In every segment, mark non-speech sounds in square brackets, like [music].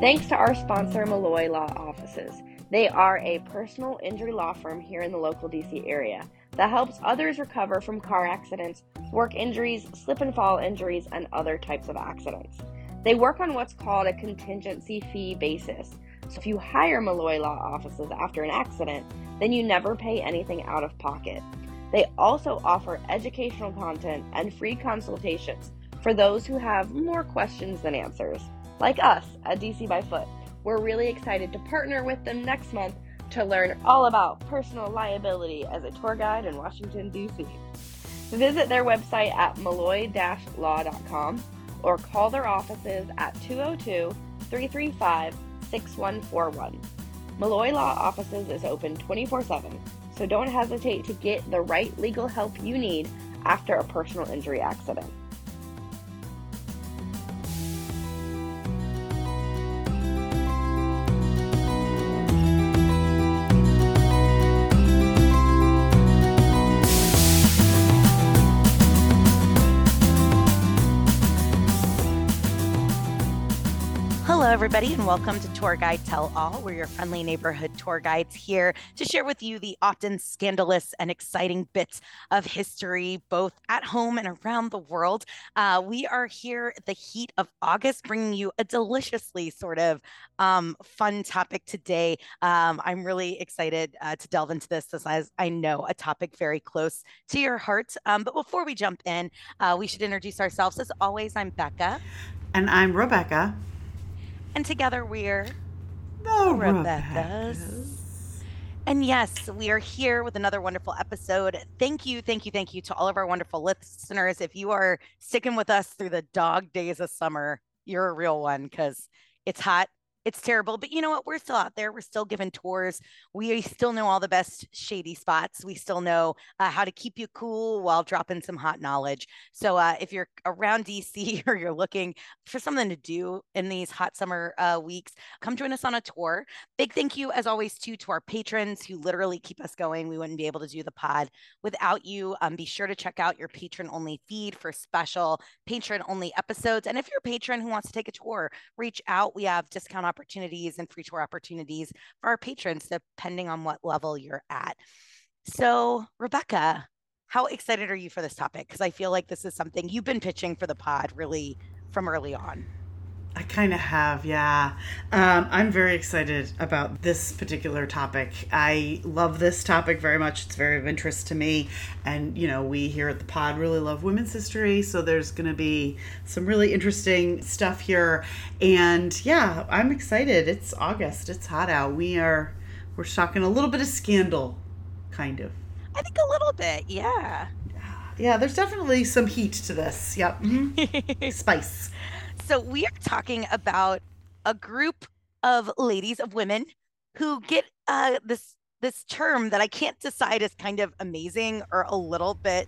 Thanks to our sponsor, Malloy Law Offices. They are a personal injury law firm here in the local DC area that helps others recover from car accidents, work injuries, slip and fall injuries, and other types of accidents. They work on what's called a contingency fee basis. So if you hire Malloy Law Offices after an accident, then you never pay anything out of pocket. They also offer educational content and free consultations for those who have more questions than answers. Like us at DC by Foot, we're really excited to partner with them next month to learn all about personal liability as a tour guide in Washington, D.C. Visit their website at malloy law.com or call their offices at 202 335 6141. Malloy Law Offices is open 24 7, so don't hesitate to get the right legal help you need after a personal injury accident. Hello, everybody, and welcome to Tour Guide Tell All. We're your friendly neighborhood tour guides here to share with you the often scandalous and exciting bits of history, both at home and around the world. Uh, we are here the heat of August, bringing you a deliciously sort of um, fun topic today. Um, I'm really excited uh, to delve into this, as I know a topic very close to your heart. Um, but before we jump in, uh, we should introduce ourselves. As always, I'm Becca. And I'm Rebecca. And together we're the Rebecca's. Rebecca's. And yes, we are here with another wonderful episode. Thank you, thank you, thank you to all of our wonderful listeners. If you are sticking with us through the dog days of summer, you're a real one because it's hot, it's terrible. But you know what? We're still out there. We're still giving tours. We still know all the best shady spots. We still know uh, how to keep you cool while dropping some hot knowledge. So uh, if you're around DC [laughs] or you're looking for something to do in these hot summer uh, weeks, come join us on a tour. Big thank you, as always, too, to our patrons who literally keep us going. We wouldn't be able to do the pod without you. Um, be sure to check out your patron only feed for special patron only episodes. And if you're a patron who wants to take a tour, reach out. We have discount opportunities opportunities and free tour opportunities for our patrons, depending on what level you're at. So, Rebecca, how excited are you for this topic? Because I feel like this is something you've been pitching for the pod really from early on. I kind of have, yeah. Um, I'm very excited about this particular topic. I love this topic very much. It's very of interest to me. And, you know, we here at the pod really love women's history. So there's going to be some really interesting stuff here. And yeah, I'm excited. It's August, it's hot out. We are, we're talking a little bit of scandal, kind of. I think a little bit, yeah. Yeah, there's definitely some heat to this. Yep. Mm-hmm. [laughs] Spice. So we are talking about a group of ladies of women who get uh, this this term that I can't decide is kind of amazing or a little bit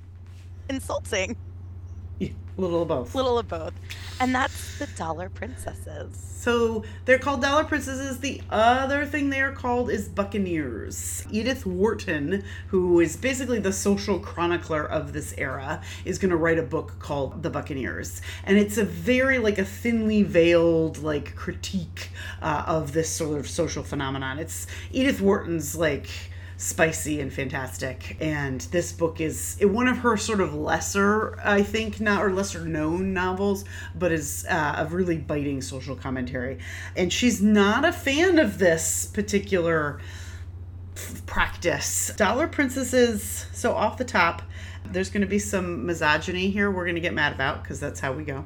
insulting. Yeah, little of both. Little of both. And that's the dollar princesses. So they're called dollar princesses. The other thing they are called is buccaneers. Edith Wharton, who is basically the social chronicler of this era, is going to write a book called The Buccaneers. And it's a very, like, a thinly veiled, like, critique uh, of this sort of social phenomenon. It's Edith Wharton's, like, spicy and fantastic. And this book is one of her sort of lesser, I think, not or lesser known novels, but is uh, a really biting social commentary. And she's not a fan of this particular f- practice. Dollar Princesses, so off the top, there's going to be some misogyny here we're going to get mad about because that's how we go.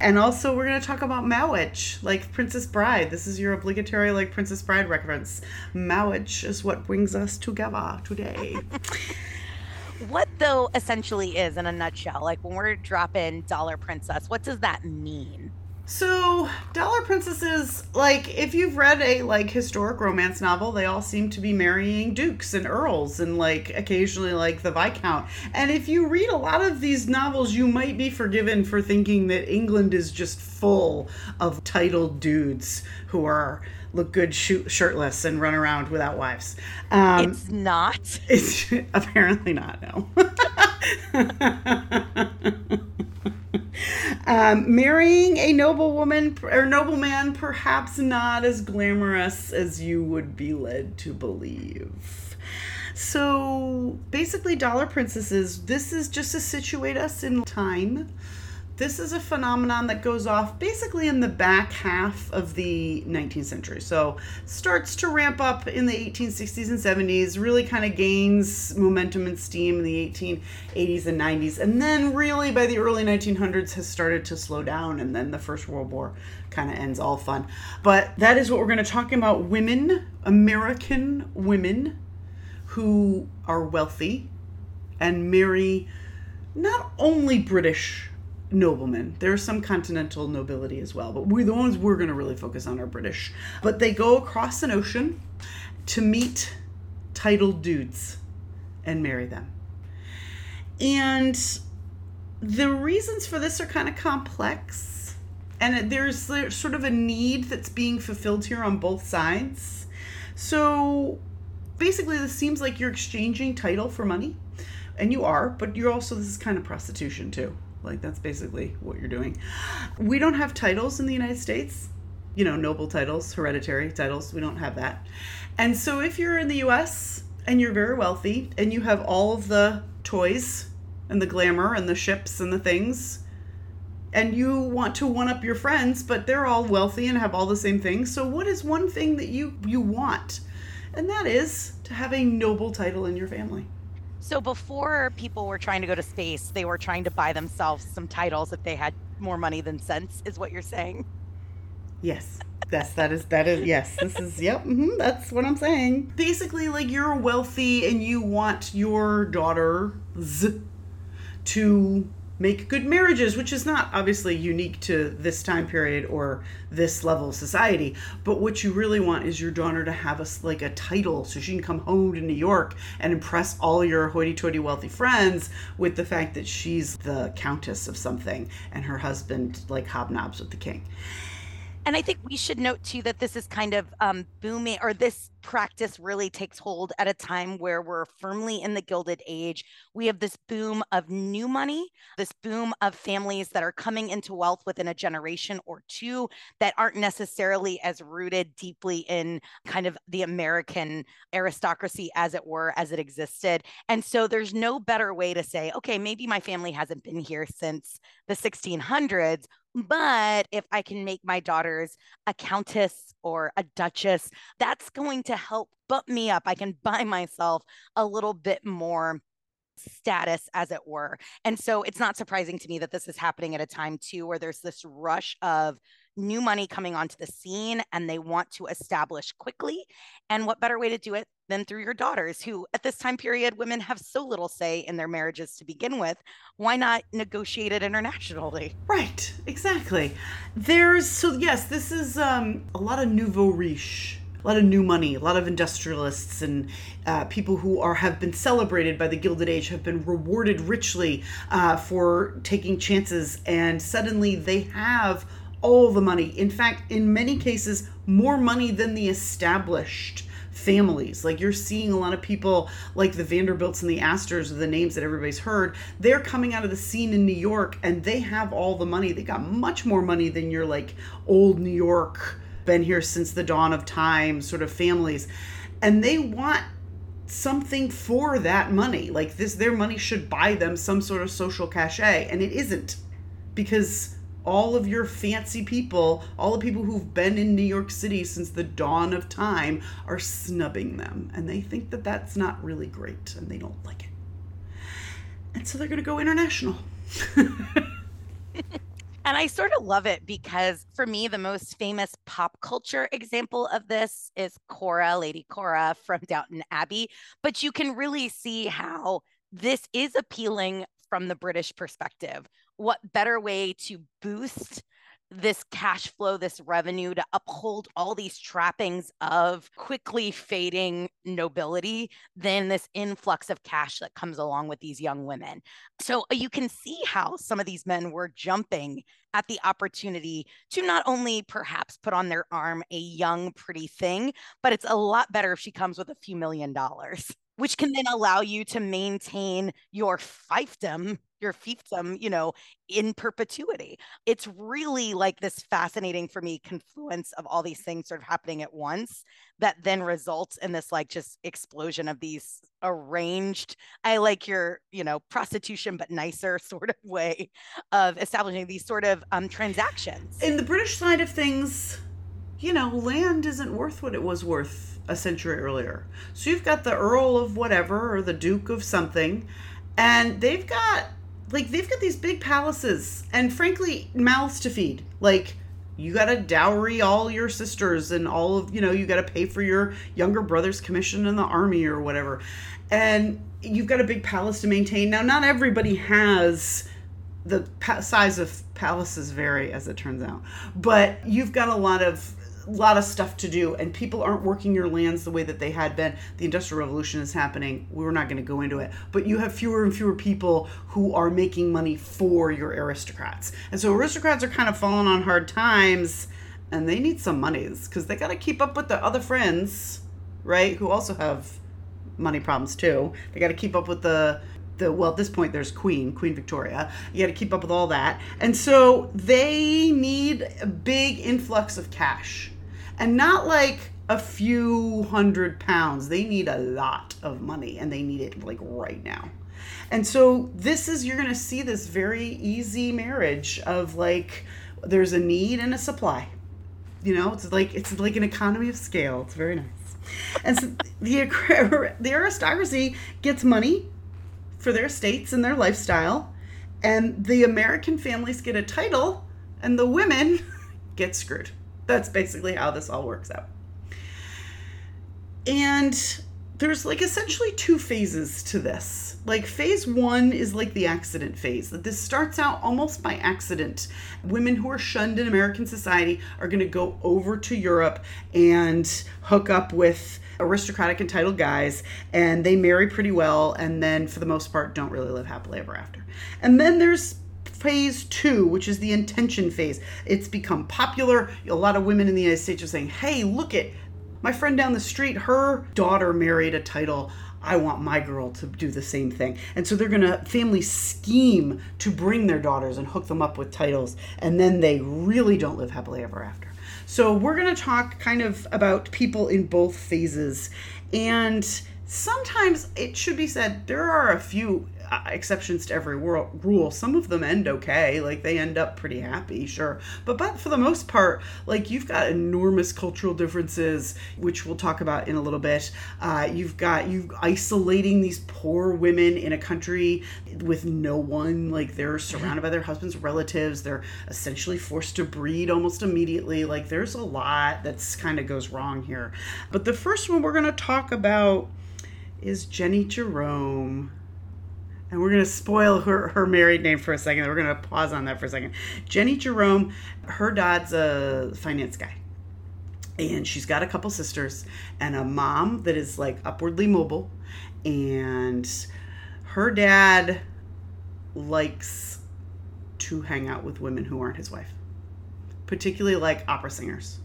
And also, we're going to talk about marriage, like Princess Bride. This is your obligatory, like, Princess Bride reference. Marriage is what brings us together today. [laughs] what, though, essentially is, in a nutshell, like when we're dropping Dollar Princess, what does that mean? So, Dollar Princesses, like, if you've read a, like, historic romance novel, they all seem to be marrying dukes and earls and, like, occasionally, like, the Viscount. And if you read a lot of these novels, you might be forgiven for thinking that England is just full of titled dudes who are look good shoot, shirtless and run around without wives. Um, it's not. It's [laughs] apparently not, no. [laughs] [laughs] Um, marrying a noblewoman or nobleman, perhaps not as glamorous as you would be led to believe. So basically, Dollar Princesses, this is just to situate us in time this is a phenomenon that goes off basically in the back half of the 19th century. So starts to ramp up in the 1860s and 70s, really kind of gains momentum and steam in the 1880s and 90s, and then really by the early 1900s has started to slow down, and then the First World War kind of ends all fun. But that is what we're going to talk about: women, American women, who are wealthy and marry not only British noblemen. There's some continental nobility as well, but we the ones we're going to really focus on are British. But they go across an ocean to meet titled dudes and marry them. And the reasons for this are kind of complex. And there's sort of a need that's being fulfilled here on both sides. So basically, this seems like you're exchanging title for money. And you are, but you're also, this is kind of prostitution too. Like that's basically what you're doing. We don't have titles in the United States. You know, noble titles, hereditary titles. We don't have that. And so if you're in the US and you're very wealthy and you have all of the toys and the glamour and the ships and the things and you want to one up your friends but they're all wealthy and have all the same things so what is one thing that you you want and that is to have a noble title in your family so before people were trying to go to space, they were trying to buy themselves some titles if they had more money than sense, is what you're saying. Yes. Yes, that is that is yes. This is yep. Mm-hmm, that's what I'm saying. Basically, like you're wealthy and you want your daughters to make good marriages, which is not obviously unique to this time period or this level of society. But what you really want is your daughter to have a like a title, so she can come home to New York and impress all your hoity-toity wealthy friends with the fact that she's the countess of something, and her husband like hobnobs with the king. And I think we should note too that this is kind of um, booming, or this practice really takes hold at a time where we're firmly in the Gilded Age. We have this boom of new money, this boom of families that are coming into wealth within a generation or two that aren't necessarily as rooted deeply in kind of the American aristocracy, as it were, as it existed. And so there's no better way to say, okay, maybe my family hasn't been here since the 1600s but if I can make my daughters a countess or a duchess, that's going to help bump me up. I can buy myself a little bit more status as it were and so it's not surprising to me that this is happening at a time too where there's this rush of new money coming onto the scene and they want to establish quickly. And what better way to do it than through your daughters, who at this time period, women have so little say in their marriages to begin with. Why not negotiate it internationally? Right, exactly. There's so, yes, this is um, a lot of nouveau riche a lot of new money, a lot of industrialists and uh, people who are have been celebrated by the Gilded Age have been rewarded richly uh, for taking chances, and suddenly they have all the money. In fact, in many cases, more money than the established families. Like you're seeing a lot of people like the Vanderbilts and the Astors, are the names that everybody's heard. They're coming out of the scene in New York and they have all the money. They got much more money than your like old New York, been here since the dawn of time sort of families. And they want something for that money. Like this, their money should buy them some sort of social cachet. And it isn't because all of your fancy people, all the people who've been in New York City since the dawn of time, are snubbing them. And they think that that's not really great and they don't like it. And so they're going to go international. [laughs] and I sort of love it because for me, the most famous pop culture example of this is Cora, Lady Cora from Downton Abbey. But you can really see how this is appealing from the British perspective. What better way to boost this cash flow, this revenue to uphold all these trappings of quickly fading nobility than this influx of cash that comes along with these young women. So uh, you can see how some of these men were jumping at the opportunity to not only perhaps put on their arm a young, pretty thing, but it's a lot better if she comes with a few million dollars. Which can then allow you to maintain your fiefdom your fiefdom, you know, in perpetuity. It's really like this fascinating for me confluence of all these things sort of happening at once that then results in this like just explosion of these arranged, I like your, you know, prostitution but nicer [laughs] sort of way of establishing these sort of um transactions. In the British side of things, you know, land isn't worth what it was worth a century earlier. So you've got the Earl of whatever or the Duke of something, and they've got like they've got these big palaces and frankly mouths to feed. Like you got to dowry all your sisters and all of, you know, you got to pay for your younger brother's commission in the army or whatever. And you've got a big palace to maintain. Now not everybody has the pa- size of palaces vary as it turns out. But you've got a lot of lot of stuff to do and people aren't working your lands the way that they had been. The industrial revolution is happening. We're not going to go into it. But you have fewer and fewer people who are making money for your aristocrats. And so aristocrats are kind of falling on hard times and they need some monies because they got to keep up with the other friends right who also have money problems too. They got to keep up with the the well at this point there's queen queen victoria. You got to keep up with all that. And so they need a big influx of cash and not like a few hundred pounds. They need a lot of money and they need it like right now. And so this is you're going to see this very easy marriage of like there's a need and a supply. You know, it's like it's like an economy of scale. It's very nice. And so the [laughs] the aristocracy gets money for their estates and their lifestyle, and the American families get a title, and the women [laughs] get screwed. That's basically how this all works out. And there's like essentially two phases to this. Like phase one is like the accident phase, that this starts out almost by accident. Women who are shunned in American society are going to go over to Europe and hook up with aristocratic entitled guys, and they marry pretty well, and then for the most part don't really live happily ever after. And then there's phase two, which is the intention phase. It's become popular. A lot of women in the United States are saying, hey, look at my friend down the street, her daughter married a title. I want my girl to do the same thing. And so they're going to family scheme to bring their daughters and hook them up with titles. And then they really don't live happily ever after. So we're going to talk kind of about people in both phases. And sometimes it should be said there are a few exceptions to every world, rule. Some of them end okay, like they end up pretty happy, sure. But but for the most part, like you've got enormous cultural differences, which we'll talk about in a little bit. Uh, you've got you isolating these poor women in a country with no one. Like they're [laughs] surrounded by their husband's relatives. They're essentially forced to breed almost immediately. Like there's a lot that's kind of goes wrong here. But the first one we're going to talk about is Jennie Jerome and we're going to spoil her, her married name for a second. We're going to pause on that for a second. Jennie Jerome, her dad's a finance guy. And she's got a couple sisters and a mom that is like upwardly mobile. And her dad likes to hang out with women who aren't his wife, particularly like opera singers.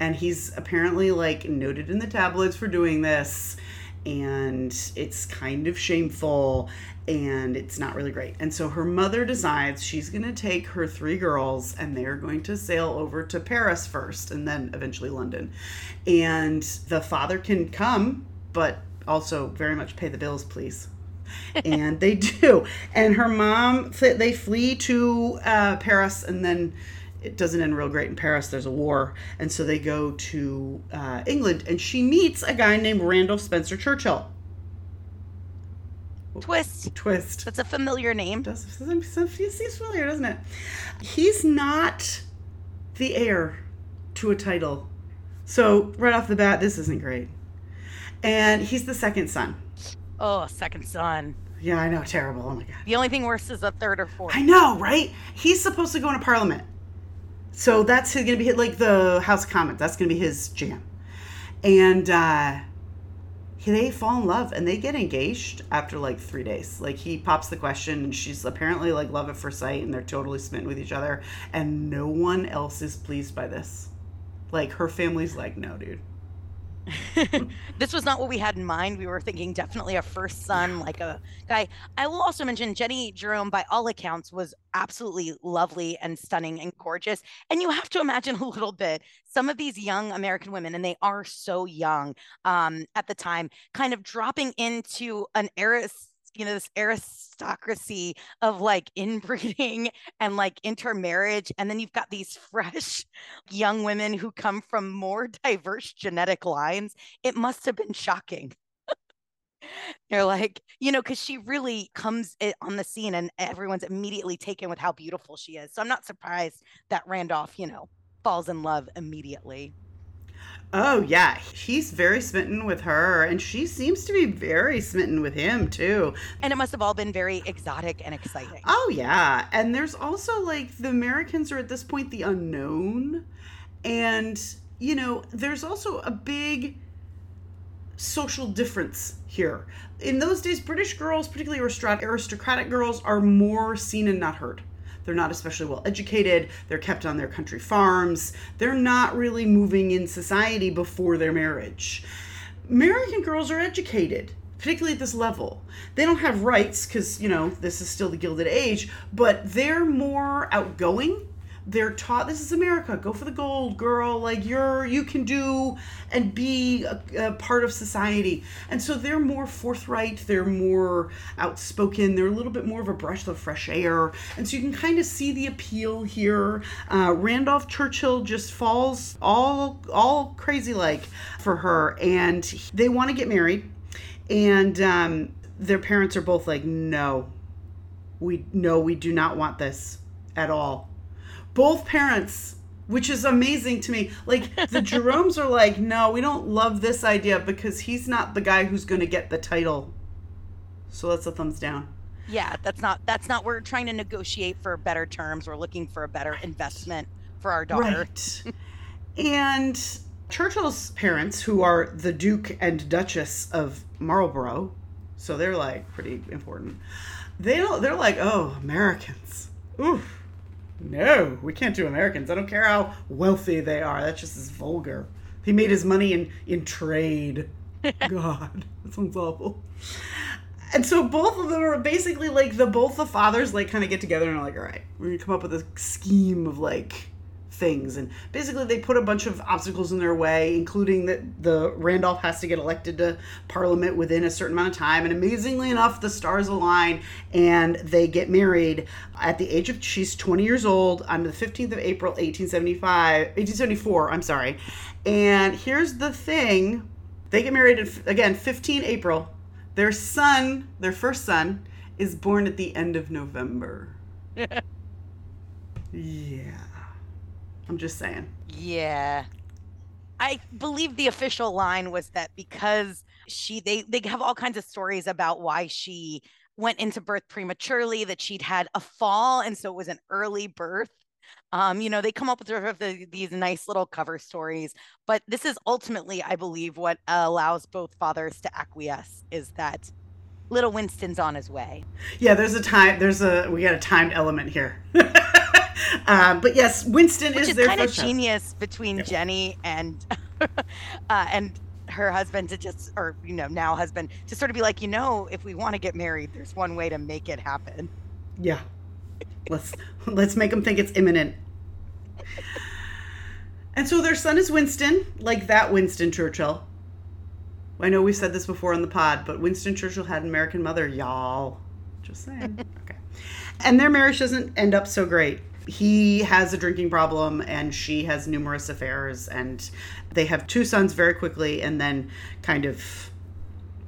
And he's apparently like noted in the tabloids for doing this and it's kind of shameful and it's not really great. And so her mother decides she's going to take her three girls and they're going to sail over to Paris first and then eventually London. And the father can come, but also very much pay the bills, please. [laughs] and they do. And her mom, they flee to uh, Paris and then it doesn't end real great in Paris. There's a war. And so they go to uh, England and she meets a guy named Randolph Spencer Churchill Twist. Twist. That's a familiar name. Does seems familiar, doesn't it? He's not the heir to a title. So right off the bat, this isn't great. And he's the second son. Oh, second son. Yeah, I know, terrible. Oh my god. The only thing worse is a third or fourth. I know, right? He's supposed to go into Parliament. So that's going to be like the House of Commons. That's going to be his jam. And uh, they fall in love and they get engaged after like three days. Like he pops the question and she's apparently like love at first sight and they're totally smitten with each other and no one else is pleased by this. Like her family's like, no, dude. [laughs] this was not what we had in mind. We were thinking definitely a first son, like a guy. I will also mention Jennie Jerome, by all accounts, was absolutely lovely and stunning and gorgeous. And you have to imagine [laughs] a little bit some of these young American women, and they are so young um, at the time, kind of dropping into an era you know this aristocracy of like inbreeding [laughs] and like intermarriage and then you've got these fresh [laughs] young women who come from more [laughs] diverse genetic lines it must have been shocking. They're like you know because she really comes on the scene and everyone's immediately taken with how beautiful she is so i'm not surprised that randolph you know falls in love immediately Oh, yeah. He's very smitten with her, and she seems to be very smitten with him, too. And it must have all been very exotic and exciting. Oh, yeah. And there's also like the Americans are at this point the unknown. And, you know, there's also a big social difference here. In those days, British girls, particularly aristocratic girls, are more seen and not heard. They're not especially well educated. They're kept on their country farms. They're not really moving in society before their marriage. American girls are educated particularly at this level. They don't have rights because, you know, this is still the Gilded Age, but they're more outgoing they're taught this is America. Go for the gold, girl. Like you're you can do and be a, a, part of society. And so they're more forthright. They're more outspoken. They're a little bit more of a breath of fresh air. And so you can kind of see the appeal here. Uh, Randolph Churchill just falls all all crazy like for her, and they want to get married, and um, their parents are both like, no, we no, we do not want this at all both parents which is amazing to me. Like the [laughs] Jeromes are like, no, we don't love this idea because he's not the guy who's going to get the title. So that's a thumbs down. Yeah, that's not that's not we're trying to negotiate for better terms. We're looking for a better investment for our daughter. Right. and Churchill's parents, who are the Duke and Duchess of Marlborough, so they're like pretty important. They don't. They're like, oh, Americans. Oof no, we can't do Americans. I don't care how wealthy they are. That's just as vulgar. He made his money in in trade. [laughs] God, that sounds awful. And so both of them are basically like the both the fathers like kind of get together and are like, all right, we're gonna come up with a scheme of like things. And basically, they put a bunch of obstacles in their way, including that the Randolph has to get elected to Parliament within a certain amount of time. And amazingly enough, the stars align and they get married at the age of she's 20 years old on the 15th of April, 1875, 1874. I'm sorry. And here's the thing: they get married again, 15 April. Their son, their first son, is born at the end of November. [laughs] yeah. I'm just saying. Yeah. I believe the official line was that because she they they have all kinds of stories about why she went into birth prematurely, that she'd had a fall and so it was an early birth. Um, you know, they come up with sort of the, these nice little cover stories, but this is ultimately, I believe, what allows both fathers to acquiesce is that little Winston's on his way. Yeah, there's a time. There's a we got a timed element here. [laughs] [laughs] Um, but yes, Winston Which is, is kind of genius between yeah. Jennie and [laughs] uh, and her husband to just or you know now husband to sort of be like you know if we want to get married there's one way to make it happen. Yeah. Let's let's make them think it's imminent. And so their son is winston like that winston churchill. I know we've said this before on the pod but winston churchill had an american mother y'all. Just saying. [laughs] Okay. And their marriage doesn't end up so great he has a drinking problem and she has numerous affairs and they have two sons very quickly and then kind of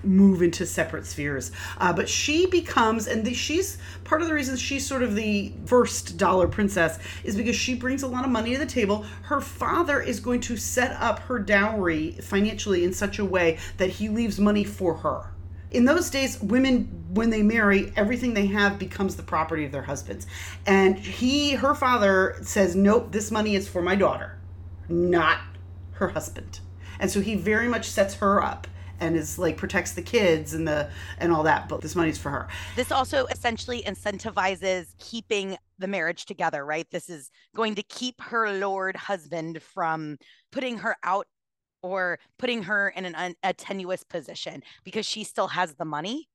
move into separate spheres. Uh, but she becomes and the, she's part of the reason she's sort of the first dollar princess is because she brings a lot of money to the table. Her father is going to set up her dowry financially in such a way that he leaves money for her in those days women when they marry everything they have becomes the property of their husbands. And he her father says nope this money is for my daughter not her husband. And so he very much sets her up and is like protects the kids and the and all that but this money's for her. This also essentially incentivizes keeping the marriage together right? This is going to keep her lord husband from putting her out or putting her in an un- a tenuous position because she still has the money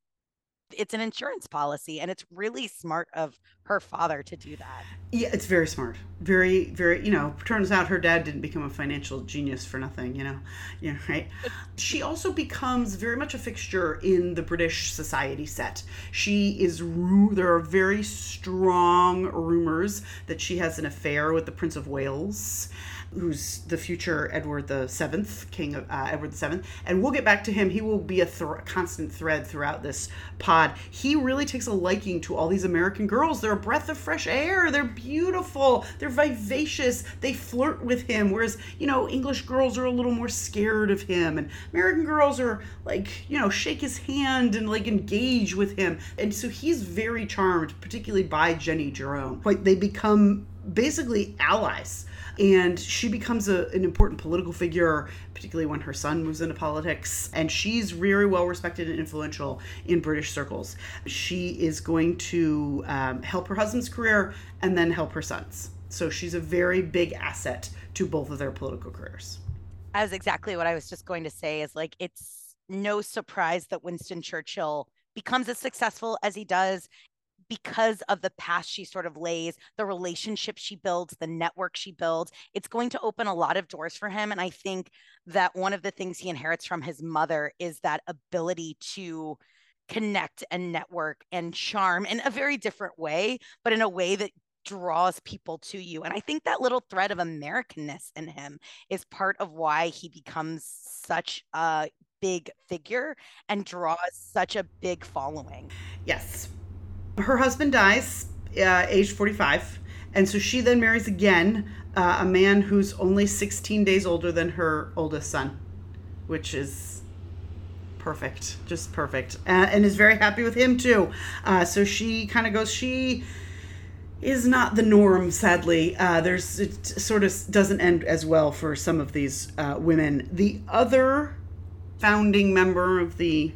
it's an insurance policy and it's really smart of her father to do that. Yeah it's very smart. Very very you know turns out her dad didn't become a financial genius for nothing you know yeah right? She also becomes very much a fixture in the british society set. She is there are very strong rumors that she has an affair with the prince of wales who's the future Edward the Seventh, King of uh, Edward the Seventh, and we'll get back to him. He will be a th- constant thread throughout this pod. He really takes a liking to all these American girls. They're a breath of fresh air. They're beautiful. They're vivacious. They flirt with him, whereas you know English girls are a little more scared of him, and American girls are like you know shake his hand and like engage with him, and so he's very charmed, particularly by Jennie Jerome. Like they become basically allies and she becomes a, an important political figure, particularly when her son moves into politics. And she's very well respected and influential in British circles. She is going to um, help her husband's career and then help her son's. So she's a very big asset to both of their political careers. As exactly what I was just going to say is like, it's no surprise that Winston Churchill becomes as successful as he does because of the path she sort of lays, the relationship she builds, the network she builds, it's going to open a lot of doors for him. And I think that one of the things he inherits from his mother is that ability to connect and network and charm in a very different way, but in a way that draws people to you. And I think that little thread of Americanness in him is part of why he becomes such a big figure and draws such a big following. Yes, her husband dies uh, age 45 and so she then marries again uh, a man who's only 16 days older than her oldest son which is perfect just perfect uh, and is very happy with him too. Uh, so she kind of goes she is not the norm sadly. Uh, there's it sort of doesn't end as well for some of these uh, women. The other founding member of the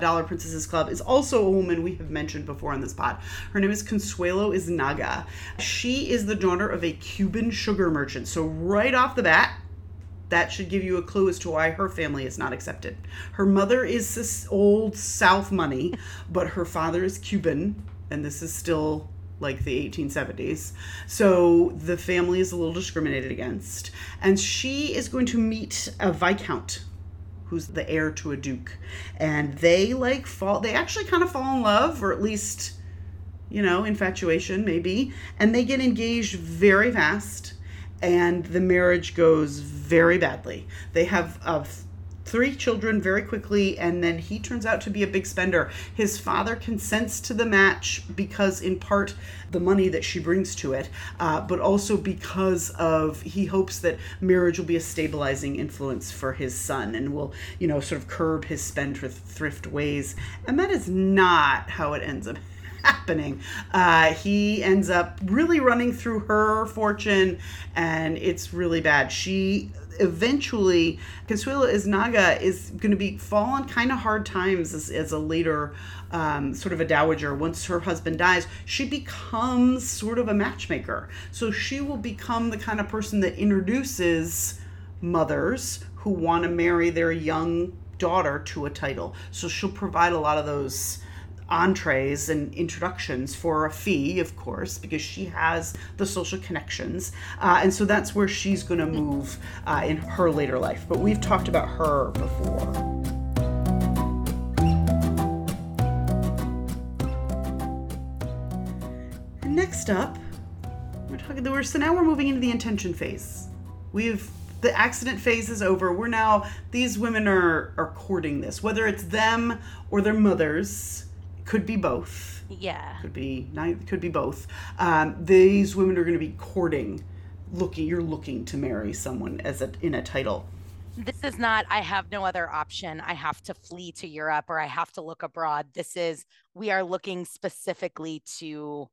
Dollar Princesses Club is also a woman we have mentioned before on this pod. Her name is Consuelo Yznaga. She is the daughter of a Cuban sugar merchant. So, right off the bat, that should give you a clue as to why her family is not accepted. Her mother is this old South money, but her father is Cuban, and this is still like the 1870s. So the family is a little discriminated against. And she is going to meet a Viscount who's the heir to a duke. And they like fall they actually kind of fall in love or at least you know infatuation maybe. And they get engaged very fast and the marriage goes very badly. They have a three children very quickly, and then he turns out to be a big spender. His father consents to the match because, in part, the money that she brings to it, uh, but also because of he hopes that marriage will be a stabilizing influence for his son and will, you know, sort of curb his spendthrift ways. And that is not how it ends up [laughs] happening. Uh, he ends up really running through her fortune, and it's really bad. She eventually Consuelo Yznaga is going to be fall on kind of hard times as, as a later um, sort of a dowager. Once her husband dies, she becomes sort of a matchmaker. So she will become the kind of person that introduces mothers who want to marry their young daughter to a title. So she'll provide a lot of those entrees and introductions for a fee, of course, because she has the social connections. Uh, and so that's where she's going to move uh, in her later life. But we've talked about her before. next up, we're talking. We're, so now we're moving into the intention phase. We've the accident phase is over. We're now these women are are courting this, whether it's them or their mothers could be both. Yeah. Could be could be both. Um, these women are going to be courting, looking. You're looking to marry someone as a in a title. This is not. I have no other option. I have to flee to Europe or I have to look abroad. This is. We are looking specifically to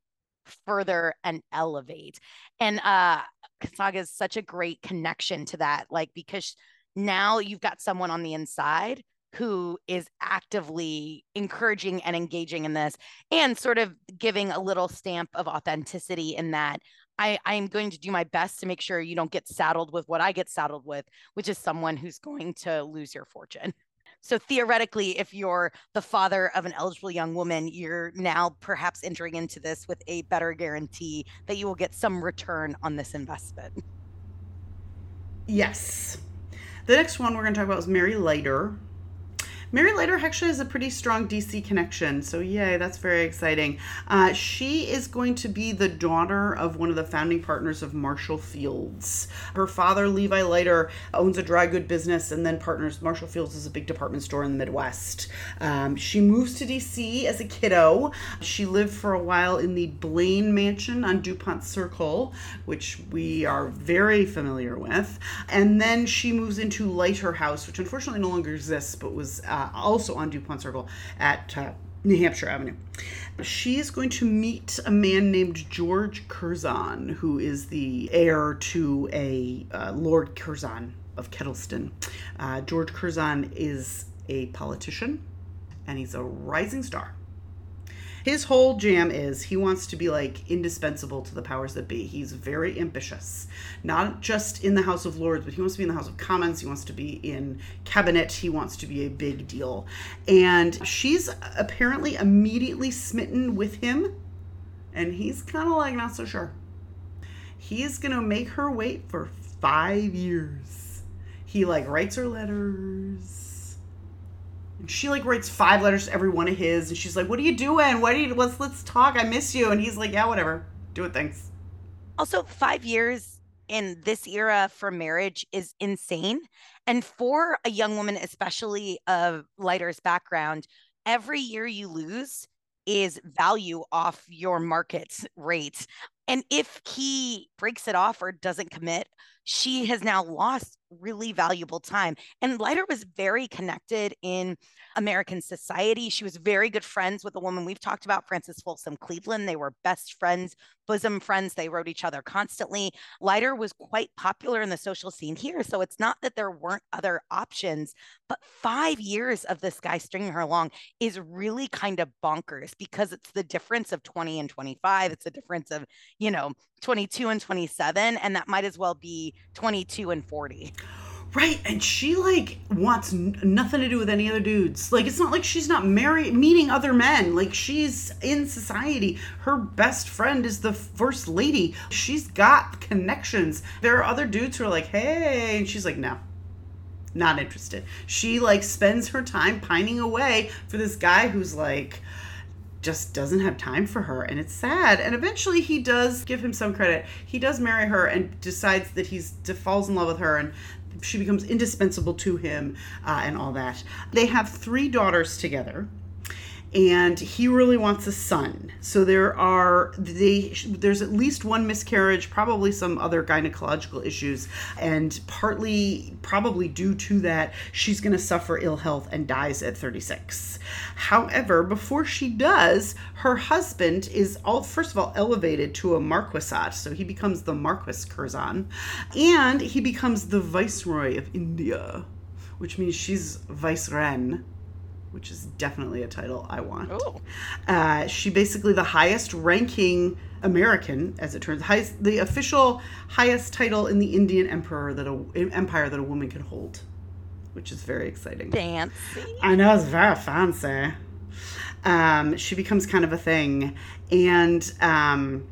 further and elevate. And uh Kasaga is such a great connection to that. Like because now you've got someone on the inside who is actively encouraging and engaging in this and sort of giving a little stamp of authenticity in that I, I'm going to do my best to make sure you don't get saddled with what I get saddled with, which is someone who's going to lose your fortune. So theoretically, if you're the father of an eligible young woman, you're now perhaps entering into this with a better guarantee that you will get some return on this investment. Yes. The next one we're going to talk about is Mary Leiter. Mary Leiter actually has a pretty strong DC connection, so yay, that's very exciting. Uh, she is going to be the daughter of one of the founding partners of Marshall Fields. Her father, Levi Leiter, owns a dry good business and then partners. Marshall Fields is a big department store in the Midwest. Um, she moves to DC as a kiddo. She lived for a while in the Blaine Mansion on Dupont Circle, which we are very familiar with. And then she moves into Leiter House, which unfortunately no longer exists, but was. Uh, also on Dupont Circle at uh, New Hampshire Avenue. She is going to meet a man named George Curzon, who is the heir to a uh, Lord Curzon of Kedleston. Uh, George Curzon is a politician and he's a rising star his whole jam is he wants to be like indispensable to the powers that be. He's very ambitious, not just in the House of Lords, but he wants to be in the House of Commons. He wants to be in cabinet. He wants to be a big deal. And she's apparently immediately smitten with him. And he's kind of like not so sure. He's going to make her wait for five years. He like writes her letters she like writes five letters to every one of his, and she's like, "What are you doing? What do you? Let's let's talk. I miss you." And he's like, "Yeah, whatever. Do it. Thanks." Also, five years in this era for marriage is insane, and for a young woman, especially of Leiter's background, every year you lose is value off your market's rate. And if he breaks it off or doesn't commit, she has now lost really valuable time. And Leiter was very connected in American society. She was very good friends with a woman we've talked about, Frances Folsom Cleveland. They were best friends, bosom friends. They wrote each other constantly. Leiter was quite popular in the social scene here. So it's not that there weren't other options, but five years of this guy stringing her along is really kind of bonkers because it's the difference of 20 and 25. It's the difference of, you know, 22 and 27. And that might as well be 22 and 40. Right, and she like wants n- nothing to do with any other dudes. Like it's not like she's not married, meeting other men. Like she's in society. Her best friend is the first lady. She's got connections. There are other dudes who are like, "Hey," and she's like, "No." Not interested. She like spends her time pining away for this guy who's like just doesn't have time for her and it's sad. And eventually he does give him some credit. He does marry her and decides that he's falls in love with her and she becomes indispensable to him uh, and all that. They have three daughters together and he really wants a son. So there are they there's at least one miscarriage, probably some other gynecological issues, and partly probably due to that, she's going to suffer ill health and dies at 36. However, before she does, her husband is all first of all elevated to a marquisate, so he becomes the Marquis Curzon, and he becomes the Viceroy of India, which means she's Vicereine which is definitely a title I want. Oh. Uh, she basically the highest ranking American, as it turns, highest, the official highest title in the Indian emperor that a empire that a woman can hold, which is very exciting. Fancy. I know it's very fancy. Um, she becomes kind of a thing, and um,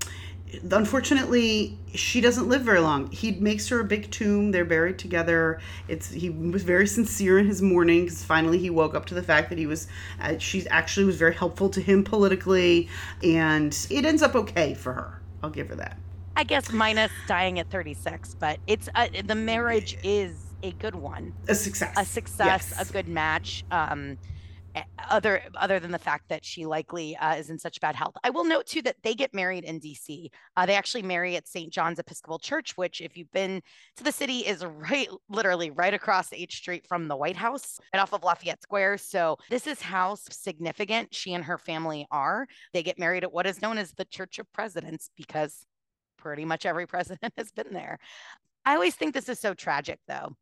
unfortunately she doesn't live very long. He makes her a big tomb. They're buried together. It's he was very [laughs] sincere in his mourning because finally he woke up to the fact that he was uh, she actually was very helpful to him politically and it ends up okay for her. I'll give her that. I guess minus dying at 36 but it's uh, the marriage is a good one. A success. A success yes. a good match. Um other other than the fact that she likely uh, is in such bad health. I will note too that they get married in DC. Uh, they actually marry at St. John's Episcopal Church, which, if you've been to the city, is [laughs] right, literally right across H Street from the White House and off of Lafayette Square. So this is how significant she and her family are. They get married at what is known as the Church of Presidents because pretty much every [laughs] president has been there. I always think this is so tragic, though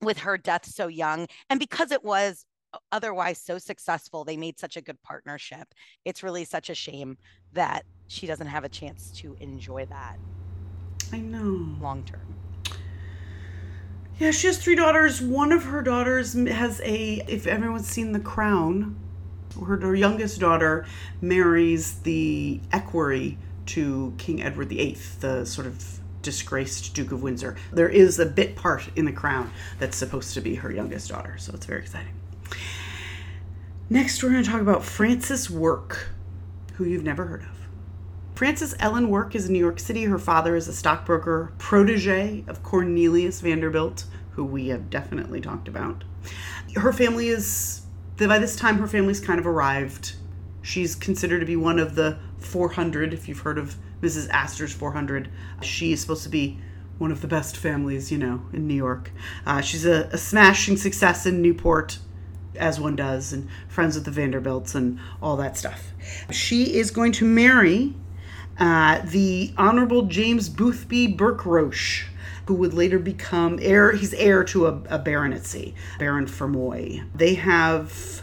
with her death so young and because it was otherwise so successful. They made such a good partnership. It's really such a shame that she doesn't have a chance to enjoy that. I know. Long term. Yeah, she has three daughters. One of her daughters has a, if everyone's seen The Crown, her, youngest daughter marries the equerry to King Edward VIII, the sort of disgraced Duke of Windsor. There is a bit part in The Crown that's supposed to be her youngest daughter, so it's very exciting. Next, we're going to talk about Frances Work, who you've never heard of. Frances Ellen Work is in New York City. Her father is a stockbroker, protege of Cornelius Vanderbilt, who we have definitely talked about. Her family is, by this time, her family's kind of arrived. She's considered to be one of the 400, if you've heard of Mrs. Astor's 400. She is supposed to be one of the best families, you know, in New York. Uh, she's a, a smashing success in Newport as one does, and friends with the Vanderbilts and all that stuff. She is going to marry uh, the Honorable James Boothby Burke Roche, who would later become heir. He's heir to a, a baronetcy, Baron Fermoy. They have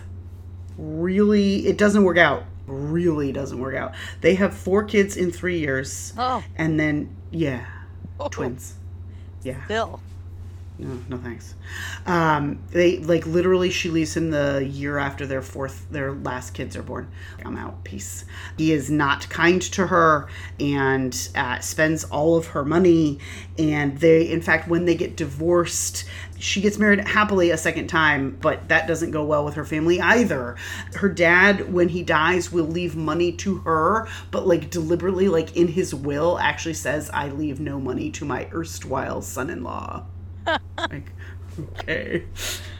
really. It doesn't work out. Really doesn't work out. They have four kids in three years. Oh. And then yeah, Oh. twins. Yeah. Still. No, no thanks. Um, they like literally she leaves him the year after their fourth their last kids are born. I'm out. Peace. He is not kind to her and uh, spends all of her money. And they, in fact, when they get divorced, she gets married happily a second time, but that doesn't go well with her family either. Her dad, when he dies, will leave money to her, but like deliberately, like in his will, actually says, "I leave no money to my erstwhile son-in-law." [laughs] like okay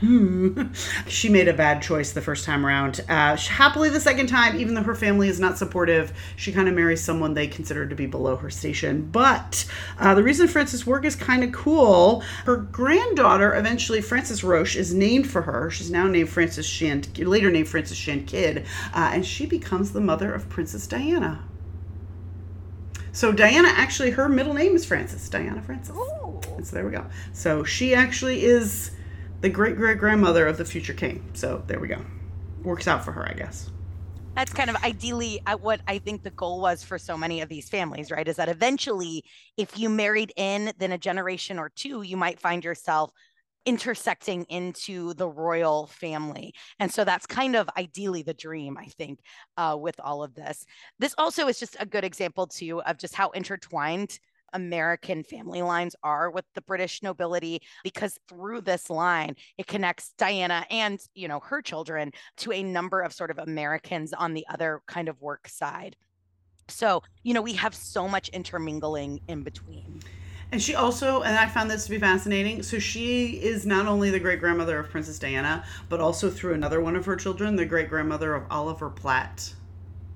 Hmm. she made a bad choice the first time around uh, happily the second time even though her family is not supportive she kind of marries someone they consider to be below her station but uh, the reason frances work is kind of cool her granddaughter eventually frances roche is named for her she's now named frances shan later named frances shand kydd uh, and she becomes the mother of princess diana so Diana actually her middle name is Frances. Diana Frances. Ooh. So there we go. So she actually is the great great grandmother of the future king. So there we go. Works out for her, I guess. That's kind of ideally what I think the goal was for so many of these families, right? Is that eventually, if you married in, then a generation or two, you might find yourself intersecting into the royal family. And so that's kind of ideally the dream, I think, uh, with all of this. This also is just a good example, too, of just how intertwined American family lines are with the British nobility because through this line it connects Diana and you know her children to a number of sort of Americans on the other kind of work side. So, you know, we have so much intermingling in between. And she also, and I found this to be fascinating. So she is not only the great grandmother of Princess Diana, but also through another one of her children, the great grandmother of Oliver Platt,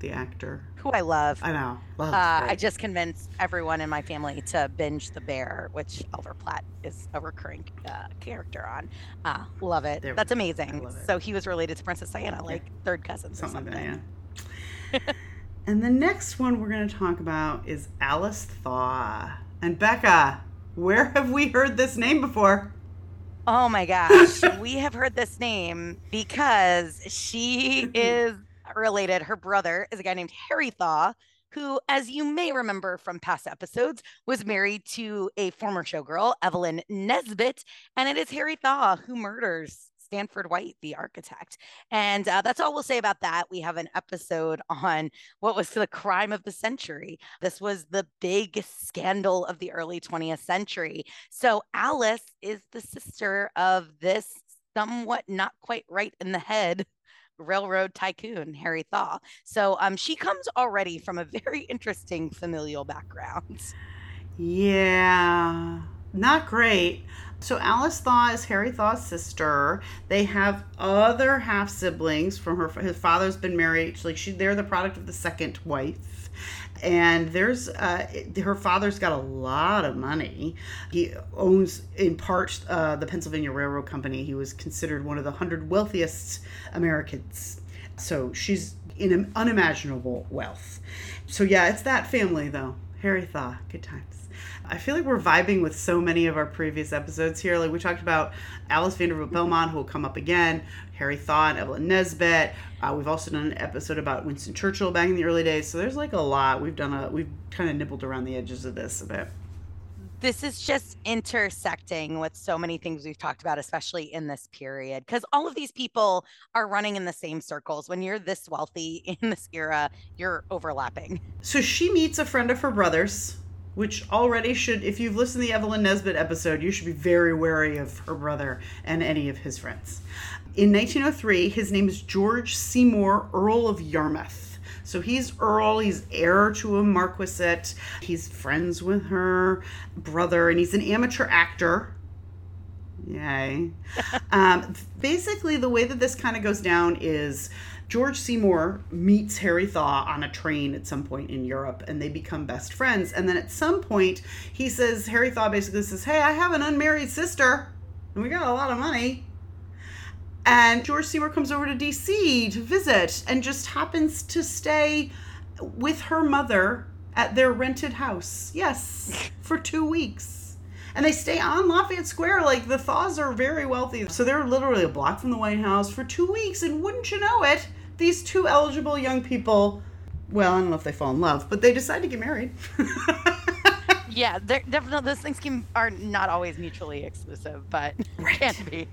the actor. Who I love. I know. Love. Uh. I just convinced everyone in my family to binge The Bear, which Oliver Platt is a recurring uh, character on. Uh, love it. There That's amazing. Love it. So he was related to Princess Diana, like third cousins or something something. like that. Yeah. and the next one we're going to talk about is Alice Thaw. And Becca, where have we heard this name before? Oh my gosh. [laughs] we have heard this name because she [laughs] is related. Her brother is a guy named Harry Thaw, who, as you may remember from past episodes, was married to a former showgirl, Evelyn Nesbit. And it is Harry Thaw who murders Stanford White, the architect. And uh, that's all we'll say about that. We have an episode on what was the crime of the century. This was the big scandal of the early 20th century. So Alice is the sister of this somewhat not quite right in the head railroad tycoon Harry Thaw. So um she comes already from a very interesting familial background. Yeah, not great. So Alice Thaw is Harry Thaw's sister. They have other half siblings from her. His father's been married. Like she, they're the product of the second wife. And there's uh, her father's got a lot of money. He owns, in part, uh, the Pennsylvania Railroad Company. He was considered one of the hundred wealthiest Americans. So she's in an unimaginable wealth. So yeah, it's that family though. Harry Thaw, good times. I feel like we're vibing with so many of our previous episodes here. Like we talked about Alice Vanderbilt Belmont, who will come up again, Harry Thaw and Evelyn Nesbit. Uh, we've also done an episode about Winston Churchill back in the early days. So there's like a lot. We've done a we've kind of nibbled around the edges of this a bit this is just intersecting with so many things we've talked about, especially in this period, because all of these people are running in the same circles. When you're this wealthy [laughs] in this era, you're overlapping. So she meets a friend of her brother's, which already should, if you've listened to the Evelyn Nesbit episode, you should be very wary of her brother and any of his friends. In 1903, his name is George Seymour, Earl of Yarmouth. So he's Earl, he's heir to a marquisate, he's friends with her brother, and he's an amateur actor. Yay. [laughs] um, basically, the way that this kind of goes down is George Seymour meets Harry Thaw on a train at some point in Europe and they become best friends. And then at some point, he says, Harry Thaw basically says, Hey, I have an unmarried sister and we got a lot of money. And George Seymour comes over to DC to visit and just happens to stay with her mother at their rented house. Yes, [laughs] for two weeks. And they stay on Lafayette Square. Like the Thaws are very wealthy. So they're literally a block from the White House for two weeks. And wouldn't you know it, these two eligible young people, well, I don't know if they fall in love, but they decide to get married. [laughs] yeah, they're definitely those things can, are not always mutually exclusive, but right. can be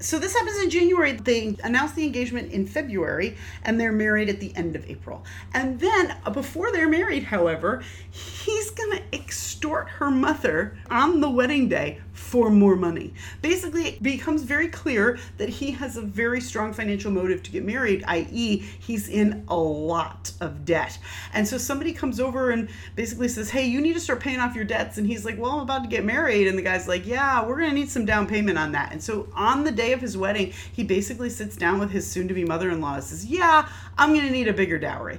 so this happens in January. They announce the engagement in February, and they're married at the end of April. And then, uh, before they're married, however, he's gonna extort her mother on the wedding day for more money. Basically, it becomes very clear that he has a very strong financial motive to get married, i.e., he's in a lot of debt. And so somebody comes over and basically says, Hey, you need to start paying off your debts. And he's like, Well, I'm about to get married. And the guy's like, Yeah, we're going to need some down payment on that. And so on the day of his wedding, he basically sits down with his soon to be mother in law and says, Yeah, I'm going to need a bigger dowry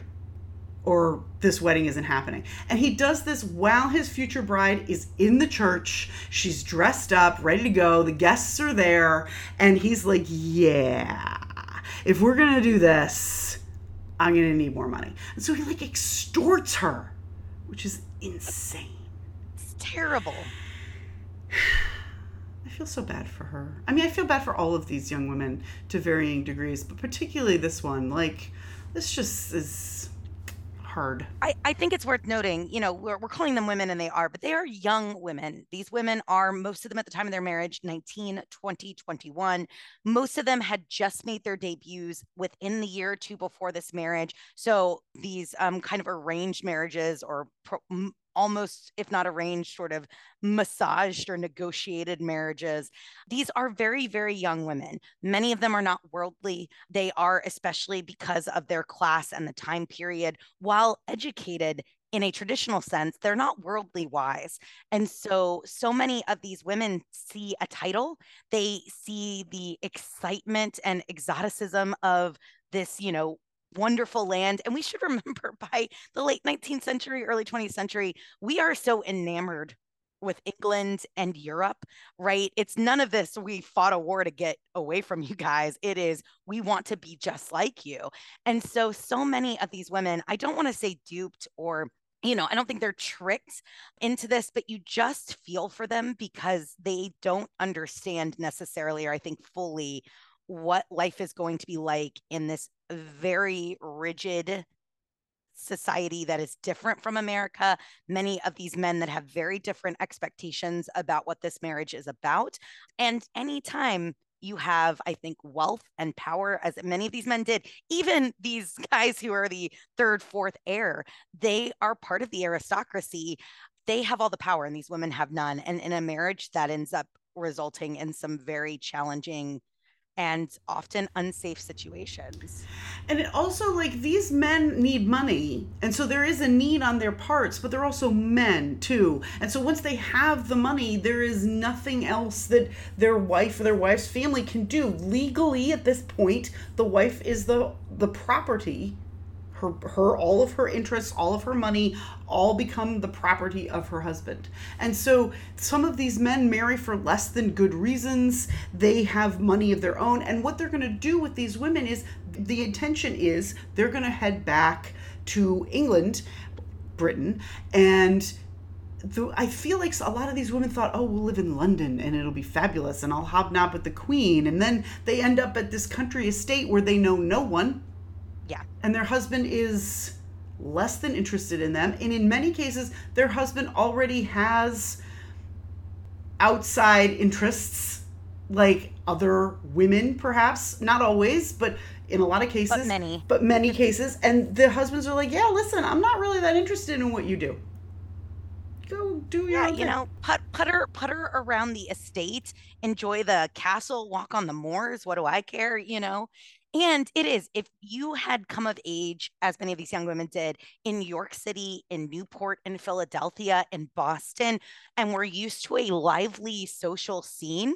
or this wedding isn't happening. And he does this while his future bride is in the church. She's dressed up, ready to go. The guests are there. And he's like, Yeah, if we're going to do this, I'm going to need more money. And so he like extorts her, which is insane. It's terrible. [sighs] I feel so bad for her. I mean, I feel bad for all of these young women to varying degrees, but particularly this one. Like, this just is hard. I, I think it's worth noting, you know, we're, we're calling them women and they are, but they are young women. These women are, most of them at the time of their marriage, 19, 20, 21. Most of them had just made their debuts within the year or two before this marriage. So these um, kind of arranged marriages or pro- almost, if not arranged, sort of massaged or negotiated marriages. These are very, very young women. Many of them are not worldly. They are, especially because of their class and the time period, while educated in a traditional sense, they're not worldly wise. And so, so many of these women see a title, they see the excitement and exoticism of this, you know, wonderful land. And we should [laughs] remember by the late 19th century, early 20th century, we are so enamored with England and Europe, right? It's none of this, we fought a war to get away from you guys. It is, we want to be just like you. And so, so many of these women, I don't want to say duped or you know, I don't think they're tricked into this, but you just feel for them because they don't understand necessarily, or I think fully, what life is going to be like in this very rigid society that is different from America. Many of these men that have very different expectations about what this marriage is about. And anytime you have, I think, wealth and power, as many of these men did, even these [laughs] guys who are the third, fourth heir, they are part of the aristocracy. They have all the power, and these women have none. And in a marriage that ends up resulting in some very challenging and often unsafe situations. And it also like these men need money. And so there is a need on their parts, but they're also men too. And so once they have the money, there is nothing else that their wife or their wife's family can do. Legally at this point, the wife is the the property her her all of her interests all of her money all become the property of her husband and so some of these men marry for less than good reasons they have money of their own and what they're going to do with these women is the intention is they're going to head back to england Britain. And I feel like a lot of these women thought, oh, we'll live in London and it'll be fabulous and I'll hobnob with the queen. And then they end up at this country estate where they know no one. Yeah. And their husband is less than interested in them. And in many cases, their husband already has outside interests like other women, perhaps. Not always, but in a lot of cases. But many. But many cases. And the husbands are like, yeah, listen, I'm not really that interested in what you do go do your yeah, you thing. know, put putter putter around the estate, enjoy the castle, walk on the moors. What do I care? You know. And it is, if you had come of age, as many of these young women did, in New York City, in Newport, in Philadelphia, in Boston, and were used to a lively social scene,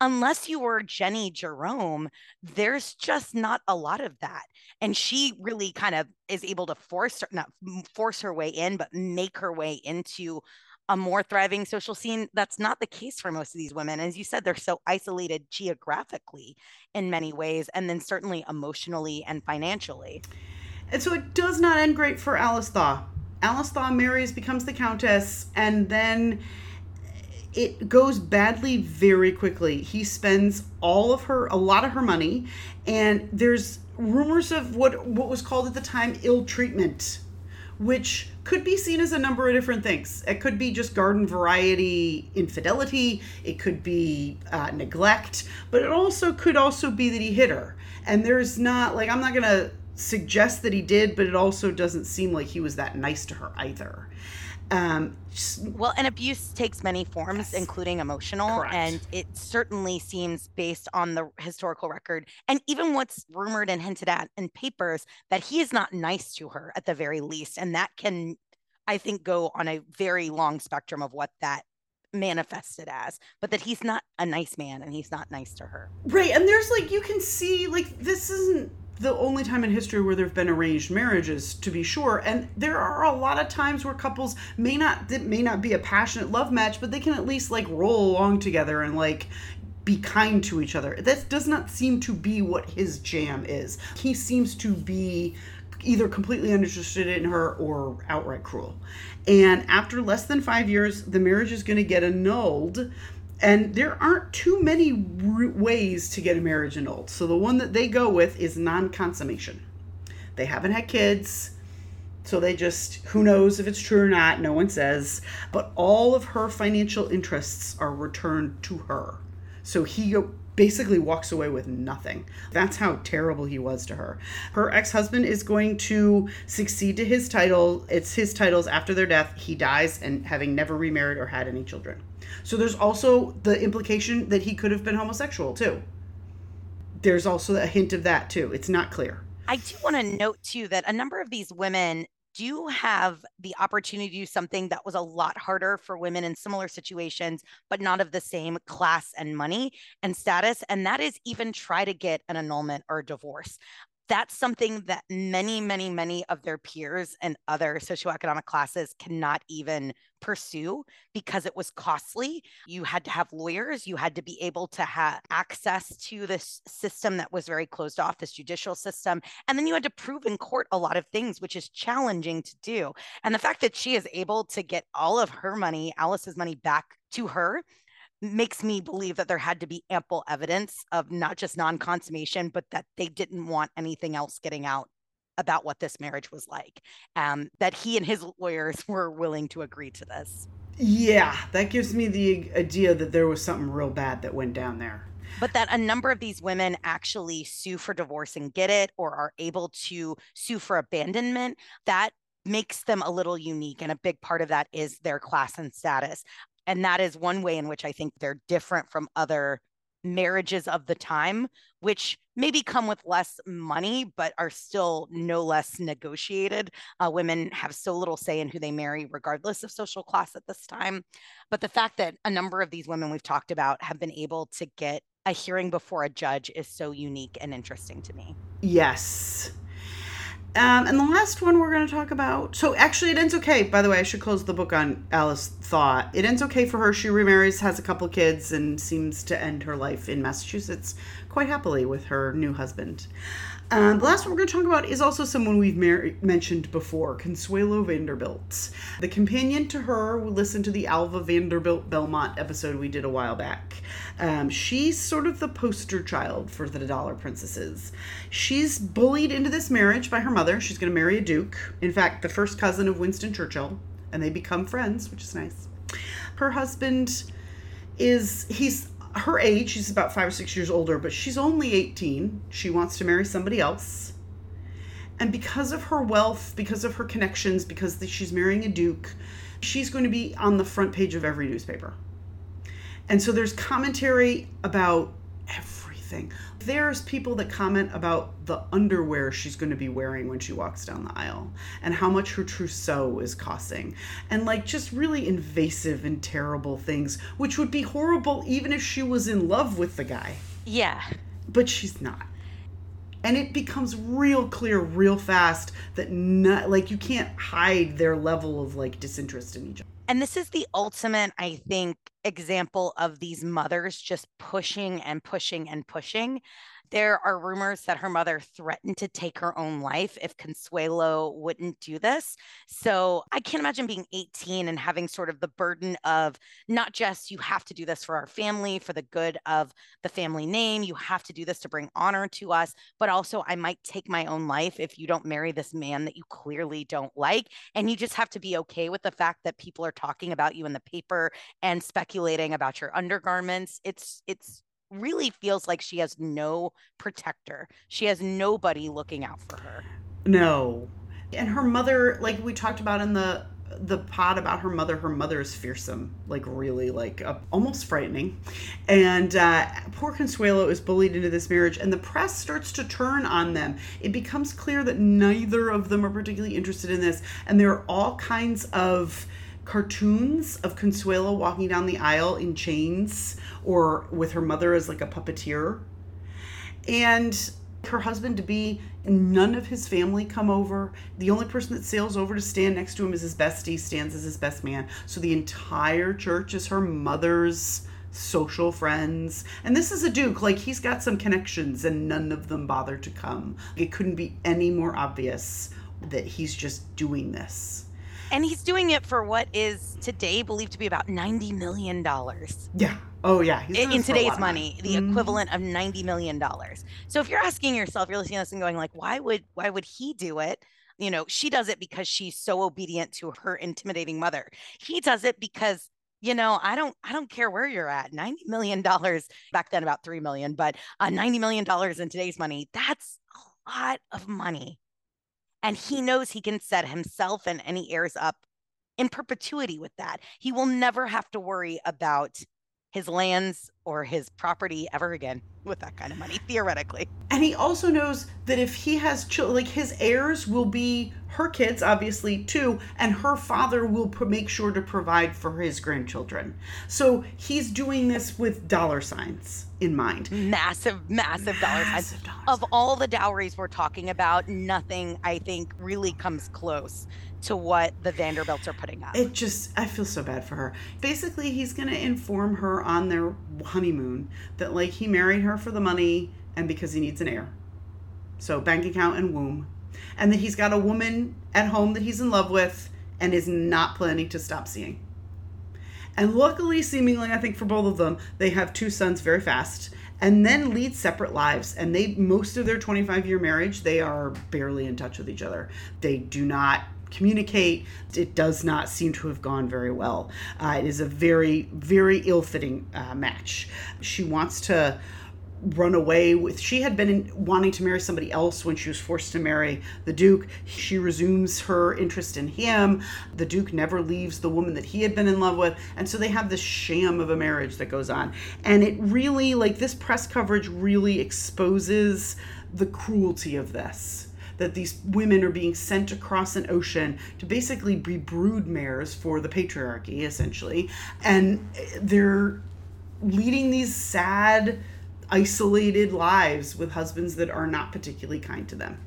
unless you were Jennie Jerome, there's just not a lot of that. And she really kind of is able to force her, not force her way in, but make her way into a more thriving social scene. That's not the case for most of these women. As you said, they're so isolated geographically in many ways, and then certainly emotionally and financially. And so it does not end great for Alice Thaw. Alice Thaw marries, becomes the Countess, and then it goes badly very quickly. He spends all of her, a lot of her money, and there's rumors of what what was called at the time ill treatment, which could be seen as a number of different things. It could be just garden variety infidelity. It could be uh, neglect, but it also could also be that he hit her. And there's not like I'm not gonna suggest that he did, but it also doesn't seem like he was that nice to her either. Um, well, and abuse takes many forms, Yes. including emotional, Correct. and it certainly seems based on the historical record and even what's rumored and hinted at in papers that he is not nice to her at the very least, and that can, I think, go on a very long spectrum of what that manifested as, but that he's not a nice man and he's not nice to her. Right, and there's like you can see like this isn't the only time in history where there've been arranged marriages, to be sure, and there are a lot of times where couples may not it may not be a passionate love match, but they can at least like roll along together and like be kind to each other. That does not seem to be what his jam is. He seems to be either completely uninterested in her or outright cruel. And after less than five years, the marriage is going to get annulled. And there aren't too many ways to get a marriage annulled. So the one that they go with is non consummation. They haven't had kids. So they just, who knows if it's true or not, no one says. But all of her financial interests are returned to her. So he basically walks away with nothing. That's how terrible he was to her. Her ex husband is going to succeed to his title. It's his titles after their death. He dies and having never remarried or had any children. So there's also the implication that he could have been homosexual too. There's also a hint of that too. It's not clear. I do want to note too that a number of these women do have the opportunity to do something that was a lot harder for women in similar situations, but not of the same class and money and status. And that is even try to get an annulment or a divorce. That's something that many, many, many of their peers and other socioeconomic classes cannot even pursue because it was costly. You had to have lawyers, you had to be able to have access to this system that was very closed off, this judicial system. And then you had to prove in court a lot of things, which is challenging to do. And the fact that she is able to get all of her money, Alice's money back to her, makes me believe that there had to be ample evidence of not just non consummation, but that they didn't want anything else getting out about what this marriage was like. Um, that he and his lawyers [laughs] were willing to agree to this. Yeah, that gives me the idea that there was something real bad that went down there. but that a number of these women actually sue for divorce and get it or are able to sue for abandonment that makes them a little unique and a big part of that is their class and status and that is one way in which i think they're different from other marriages of the time which maybe come with less money but are still no less negotiated uh, women have so little say in who they marry regardless of social class at this time but the fact that a number of these women we've talked about have been able to get a hearing before a judge is so unique and interesting to me. Yes. Um, and the last one we're going to talk about. So actually, it ends okay. By the way, I should close the book on Alice Thaw. It ends okay for her. She remarries, has a couple kids, and seems to end her life in Massachusetts quite happily with her new husband. Um, the last one we're going to talk about is also someone we've mentioned before, Consuelo Vanderbilt. The companion to her, we listened to the Alva Vanderbilt Belmont episode we did a while back. Um, she's sort of the poster child for the Dollar Princesses. She's bullied into this marriage by her mother. She's going to marry a duke. In fact, the first cousin of Winston Churchill, and they become friends, which is nice. Her husband is he's her age, she's about five or six years older, but she's only 18. She wants to marry somebody else. And because of her wealth, because of her connections, because she's marrying a duke, she's going to be on the front page of every newspaper. And so there's commentary about everything. There's people that comment about the underwear she's going to be wearing when she walks down the aisle and how much her trousseau is costing. And like just really invasive and terrible things, which would be horrible even if she was in love with the guy. Yeah. But she's not. And it becomes real clear real fast that not like you can't hide their level of like disinterest in each other. And this is the ultimate, I think, example of these mothers just pushing and pushing and pushing. There are rumors that her mother threatened to take her own life if Consuelo wouldn't do this. So I can't imagine being 18 and having sort of the burden of not just you have to do this for our family, for the good of the family name, you have to do this to bring honor to us, but also I might take my own life if you don't marry this man that you clearly don't like. And you just have to be okay with the fact that people are talking about you in the paper and speculating about your undergarments. It's, it's, really feels like she has no protector. She has nobody looking out for her. No. And her mother, like we talked about in the the pod about her mother her mother is fearsome like really like uh, almost frightening and uh, poor consuelo is bullied into this marriage and the press starts to turn on them it becomes clear that neither of them are particularly interested in this and there are all kinds of cartoons of Consuelo walking down the aisle in chains or with her mother as like a puppeteer. And her husband to be none of his family come over. The only person that sails over to stand next to him is his bestie stands as his best man. So the entire church is her mother's social friends. And this is a duke. Like he's got some connections and none of them bother to come. It couldn't be any more obvious that he's just doing this and he's doing it for what is today believed to be about $90 million. Yeah. Oh, yeah. In, in today's money, the mm-hmm. equivalent of $90 million. So if you're asking yourself, you're listening to this and going like, why would, why would he do it? You know, she does it because she's so obedient to her intimidating mother. He does it because you know i don't i don't care where you're at 90 million dollars back then about 3 million but uh, 90 million dollars in today's money that's a lot of money and he knows he can set himself and any heirs up in perpetuity with that. He will never have to worry about his lands or his property ever again [laughs] with that kind of money, theoretically. And he also knows that if he has children, like his heirs will be her kids, obviously, too, and her father will make sure to provide for his grandchildren. So he's doing this with dollar signs in mind. Massive, massive, massive dollar signs. Of all the dowries we're talking about, nothing I think really comes close to what the Vanderbilts are putting up. It just, I feel so bad for her. Basically, he's going to inform her on their honeymoon that, like, he married her for the money and because he needs an heir. So, bank account and womb. And that he's got a woman at home that he's in love with and is not planning to stop seeing. And luckily, seemingly, I think for both of them, they have two sons very fast and then lead separate lives and they most of their 25 year marriage they are barely in touch with each other they do not communicate. It does not seem to have gone very well. Uh, it is a very, very ill fitting uh, match. She wants to run away with she had been in, wanting to marry somebody else when she was forced to marry the duke. She resumes her interest in him. The duke never leaves the woman that he had been in love with. And so they have this sham of a marriage that goes on. And it really like this press coverage really exposes the cruelty of this that these women are being sent across an ocean to basically be brood mares for the patriarchy, essentially. And they're leading these sad, isolated lives with husbands that are not particularly kind to them.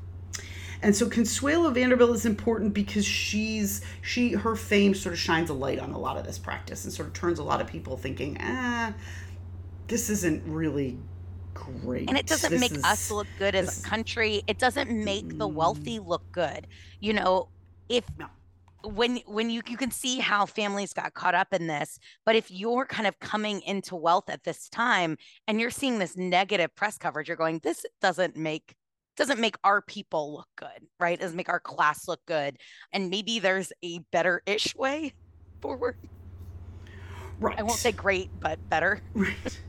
And so Consuelo Vanderbilt is important because she's she her fame sort of shines a light on a lot of this practice and sort of turns a lot of people thinking, ah, this isn't really great. And it doesn't This make is- us look good as this- a country. It doesn't make the wealthy look good. You know, if No. When when you you can see how families got caught up in this, but if you're kind of coming into wealth at this time and you're seeing this negative press coverage, you're going, this doesn't make doesn't make our people look good, right? It doesn't make our class look good. And maybe there's a better ish way forward. right. I won't say great, but better. Right.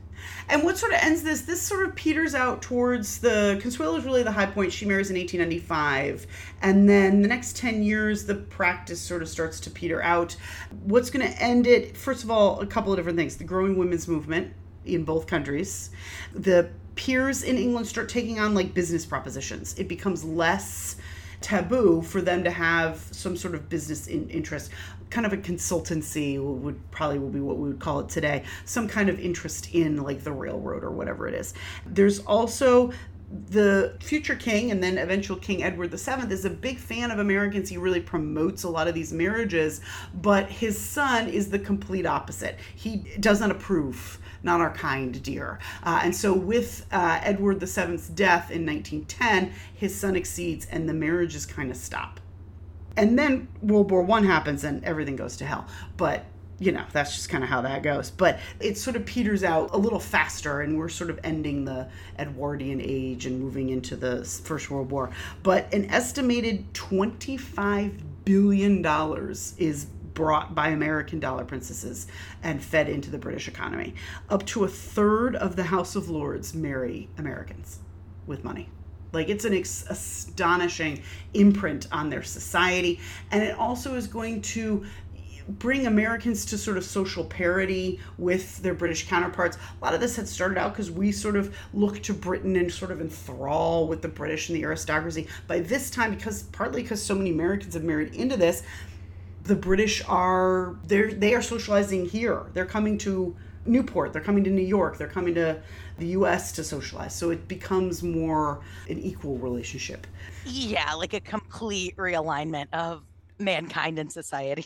And what sort of ends this? This sort of peters out towards the Consuelo is really the high point. She marries in 1895, and then the next 10 years, the practice sort of starts to peter out. What's going to end it? First of all, a couple of different things: the growing women's movement in both countries, the peers in England start taking on like business propositions. It becomes less taboo for them to have some sort of business in interest kind of a consultancy would probably will be what we would call it today some kind of interest in like the railroad or whatever it is there's also the future king and then eventual king edward VII is a big fan of americans he really promotes a lot of these marriages but his son is the complete opposite he does not approve not our kind, dear. Uh, and so, with uh, Edward VII's death in 1910, his son exceeds, and the marriages kind of stop. And then World War One happens, and everything goes to hell. But you know, that's just kind of how that goes. But it sort of peters out a little faster, and we're sort of ending the Edwardian age and moving into the First World War. But an estimated $25 billion is brought by American dollar princesses and fed into the British economy. Up to a third of the House of Lords marry Americans with money. Like it's an ex- astonishing imprint on their society. And it also is going to bring Americans to sort of social parity with their British counterparts. A lot of this had started out because we sort of look to Britain and sort of enthrall with the British and the aristocracy. By this time, because partly because so many Americans have married into this, the British are they're they are socializing here. They're coming to Newport, they're coming to New York, they're coming to the US to socialize. So it becomes more an equal relationship. Yeah, like a complete realignment of mankind and society.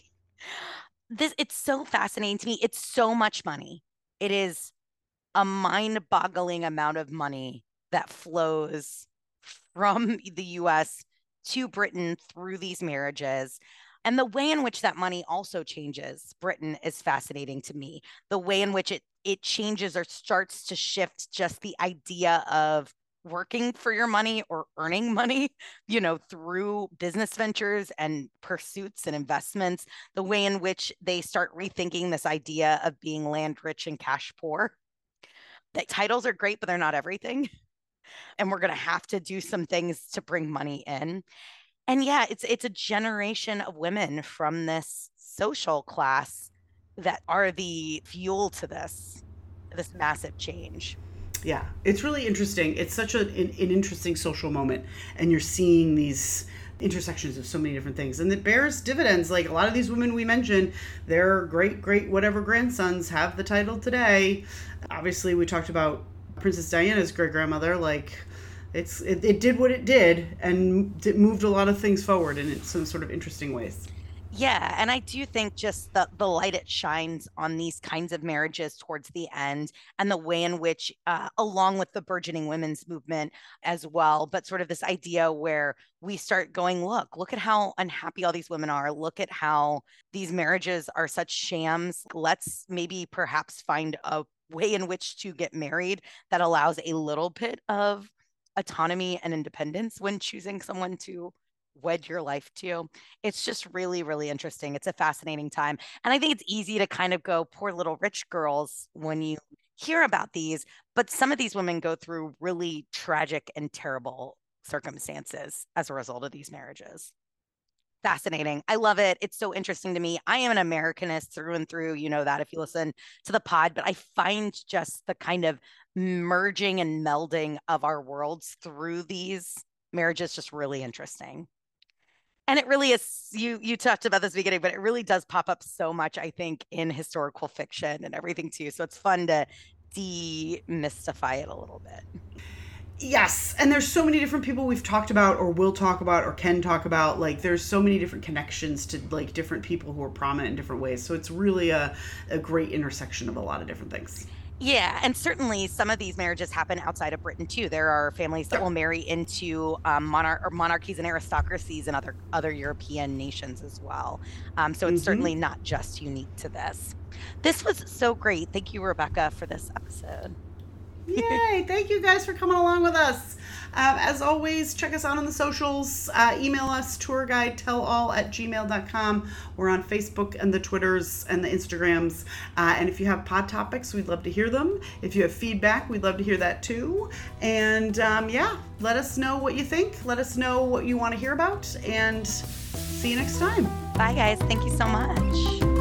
This it's so fascinating to me. It's so much money. It is a mind-boggling amount of money that flows from the US to Britain through these marriages. And the way in which that money also changes Britain is fascinating to me. The way in which it it changes or starts to shift just the idea of working for your money or earning [laughs] money, you know, through business ventures and pursuits and investments, the way in which they start rethinking this idea of being land rich and cash poor. That titles are great, but they're not everything. And we're going to have to do some things to bring money in. And yeah, it's it's a generation of women from this social class that are the fuel to this this massive change. Yeah, it's really interesting. It's such a, an, an interesting social moment, and you're seeing these intersections of so many different things, and it bears dividends. Like a lot of these women we mentioned, their great great whatever grandsons have the title today. Obviously, we talked about Princess Diana's great grandmother. Like, it's it, it did what it did, and it moved a lot of things forward in some sort of interesting ways. Yeah, and I do think just the the light it shines on these kinds of marriages towards the end, and the way in which, uh, along with the burgeoning women's movement as well, but sort of this idea where we start going, look, look at how unhappy all these women are. Look at how these marriages are such shams. Let's maybe perhaps find a way in which to get married that allows a little bit of autonomy and independence when choosing someone to wed your life to. It's just really, really interesting. It's a fascinating time. And I think it's easy to kind of go, poor little rich girls when you hear about these. But some of these women go through really tragic and terrible circumstances as a result of these marriages. Fascinating. I love it. It's so interesting to me. I am an Americanist through and through. You know that if you listen to the pod, but I find just the kind of merging and melding of our worlds through these marriages just really interesting and it really is you you talked about this beginning but it really does pop up so much i think in historical fiction and everything too so it's fun to demystify it a little bit Yes, and there's so many different people we've talked about or will talk about or can talk about. Like there's so many different connections to like different people who are prominent in different ways. So it's really a, a great intersection of a lot of different things. Yeah, and certainly some of these marriages happen outside of Britain too. There are families that will marry into um, monarch or monarchies and aristocracies and other other European nations as well. Um, so it's Mhm. certainly not just unique to this. This was so great. Thank you, Rebecca, for this episode. Yay! Thank you guys for coming along with us. Um, as always, check us out on the socials. Uh, email us tourguidetellall at gmail.com. We're on Facebook and the Twitters and the Instagrams. Uh, and if you have pod topics, we'd love to hear them. If you have feedback, we'd love to hear that too. And um, yeah, let us know what you think. Let us know what you want to hear about. And see you next time. Bye, guys. Thank you so much.